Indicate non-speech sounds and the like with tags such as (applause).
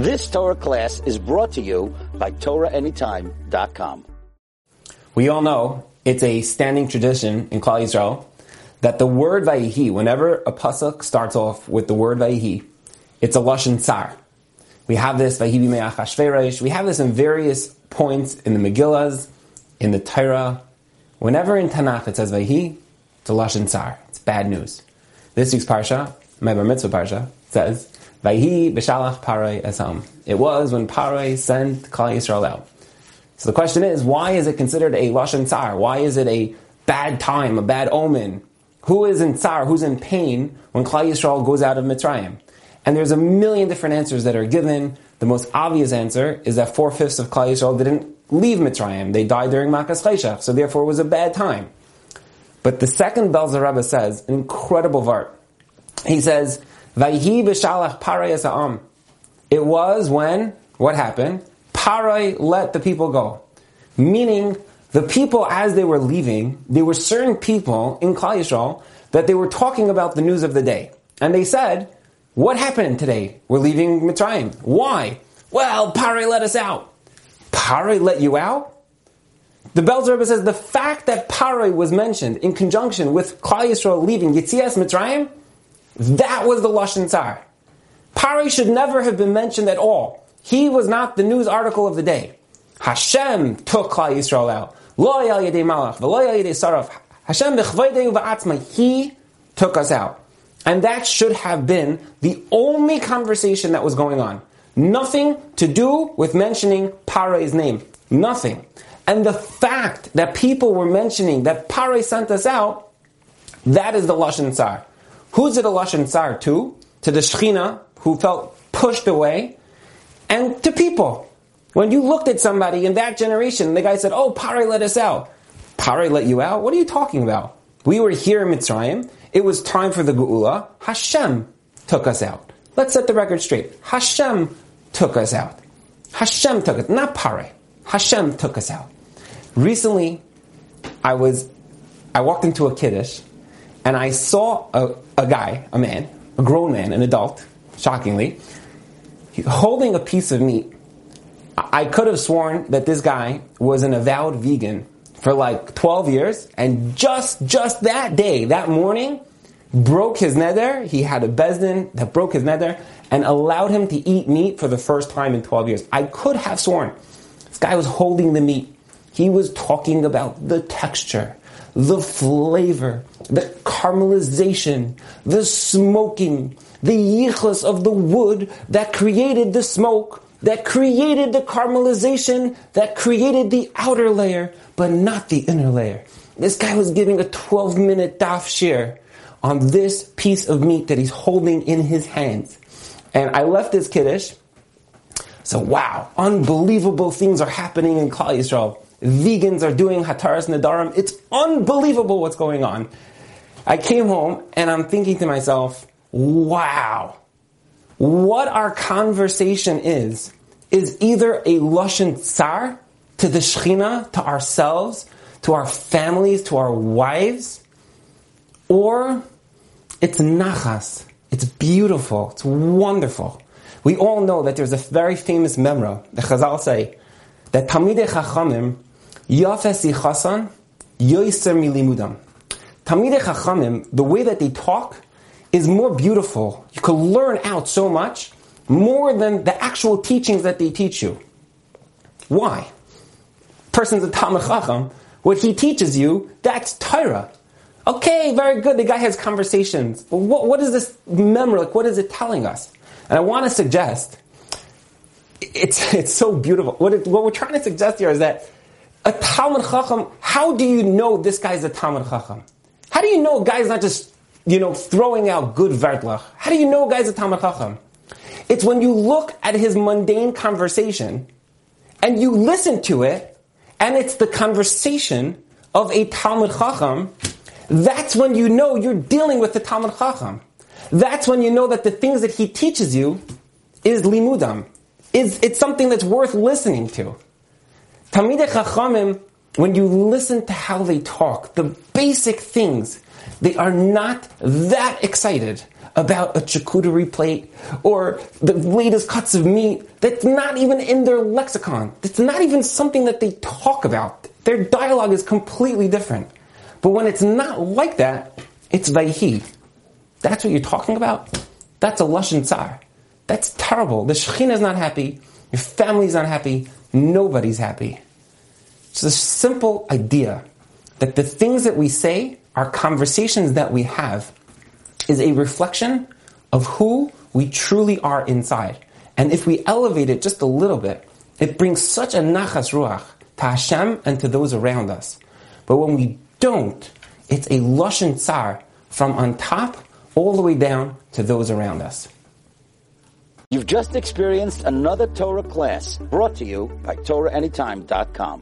This Torah class is brought to you by TorahAnytime.com. We all know it's a standing tradition in Klal Yisrael that the word Vayihi, whenever a pasuk starts off with the word Vayihi, it's a lashon tsar. We have this Vayihi b'me'achashverosh. We have this in various points in the Megillas, in the Torah. Whenever in Tanakh it says Vayihi, it's a lashon tsar. It's bad news. This week's parsha, my bar mitzvah parsha, says Vayihi b'shalach paray esam. It was when Paray sent Klal Yisrael out. So the question is, why is it considered a lashon tsar? Why is it a bad time, a bad omen? Who is in tsar? Who's in pain when Klal Yisrael goes out of Mitzrayim? And there's a million different answers that are given. The most obvious answer is that four fifths of Klal Yisrael didn't leave Mitzrayim; they died during Makas Chayshach, so therefore it was a bad time. But the second Belzer Rebbe says an incredible vart. He says, "Vayhi b'shalach paray am." It was when what happened? Paray let the people go, meaning the people as they were leaving, there were certain people in Klal Yisrael that they were talking about the news of the day, and they said, "What happened today? We're leaving Mitzrayim. Why? Well, Paray let us out. Paray let you out." The Belzer Rebbe says the fact that Paray was mentioned in conjunction with Klal Yisrael leaving Yitzias Mitzrayim, that was the Lashon Tsar. Paray should never have been mentioned at all. He was not the news article of the day. Hashem took Klal Yisrael out. Lo yedei malach, v'lo yedei saraf. Hashem b'chvaydei v'atzma. He took us out. And that should have been the only conversation that was going on. Nothing to do with mentioning Paray's name. Nothing. And the fact that people were mentioning that Paray sent us out, that is the Lashon Tsar. Who's it a Lashon Tsar to? To the Shechina, who felt pushed away, and to people. When you looked at somebody in that generation, the guy said, Oh, Paray let us out. Paray let you out? What are you talking about? We were here in Mitzrayim. It was time for the Geula. Hashem took us out. Let's set the record straight. Hashem took us out. Hashem took us, not Paray. Hashem took us out. Recently, I was, I walked into a kiddush, and I saw a, a guy, a man, a grown man, an adult, shockingly, holding a piece of meat. I could have sworn that this guy was an avowed vegan for like 12 years, and just, just that day, that morning, broke his neder. He had a beis din that broke his neder and allowed him to eat meat for the first time in 12 years. I could have sworn this guy was holding the meat. He was talking about the texture, the flavor, the caramelization, the smoking, the yichus of the wood that created the smoke, that created the caramelization, that created the outer layer, but not the inner layer. This guy was giving a 12 minute daf shir on this piece of meat that he's holding in his hands. And I left this kiddush. So wow, unbelievable things are happening in Klal Yisrael. Vegans are doing hataras nedarim. It's unbelievable what's going on. I came home and I'm thinking to myself, wow, what our conversation is, is either a lashon tsar to the Shechina, to ourselves, to our families, to our wives, or it's nachas. It's beautiful. It's wonderful. We all know that there's a very famous memra, the Chazal say, that Talmidei Chachamim, Yafes Yichasan, Yoiser Milimudam. Talmidei Chachamim, the way that they talk, is more beautiful. You can learn out so much, more than the actual teachings that they teach you. Why? Person's a Talmud Chacham, what he teaches you, that's Torah. Okay, very good. The guy has conversations. But what, what is this memra? Like, what is it telling us? And I want to suggest, it's, (laughs) it's so beautiful. What, it, what we're trying to suggest here is that a Talmud Chacham, how do you know this guy's a Talmud Chacham? How do you know a guy's not just, you know, throwing out good vertlach? How do you know a guy's a Talmud Chacham? It's when you look at his mundane conversation and you listen to it, and it's the conversation of a Talmud Chacham, that's when you know you're dealing with the Talmud Chacham. That's when you know that the things that he teaches you is limudam. Is it's something that's worth listening to. Talmidei Chachamim, when you listen to how they talk, the basic things, they are not that excited about a charcuterie plate or the latest cuts of meat that's not even in their lexicon. It's not even something that they talk about. Their dialogue is completely different. But when it's not like that, it's vayhi. That's what you're talking about? That's a lashon tsar. That's terrible. The Shekhinah is not happy. Your family's not happy. Nobody's happy. It's a simple idea that the things that we say, our conversations that we have, is a reflection of who we truly are inside. And if we elevate it just a little bit, it brings such a nachas ruach to Hashem and to those around us. But when we don't, it's a lashon tsar from on top all the way down to those around us. You've just experienced another Torah class brought to you by TorahAnytime.com.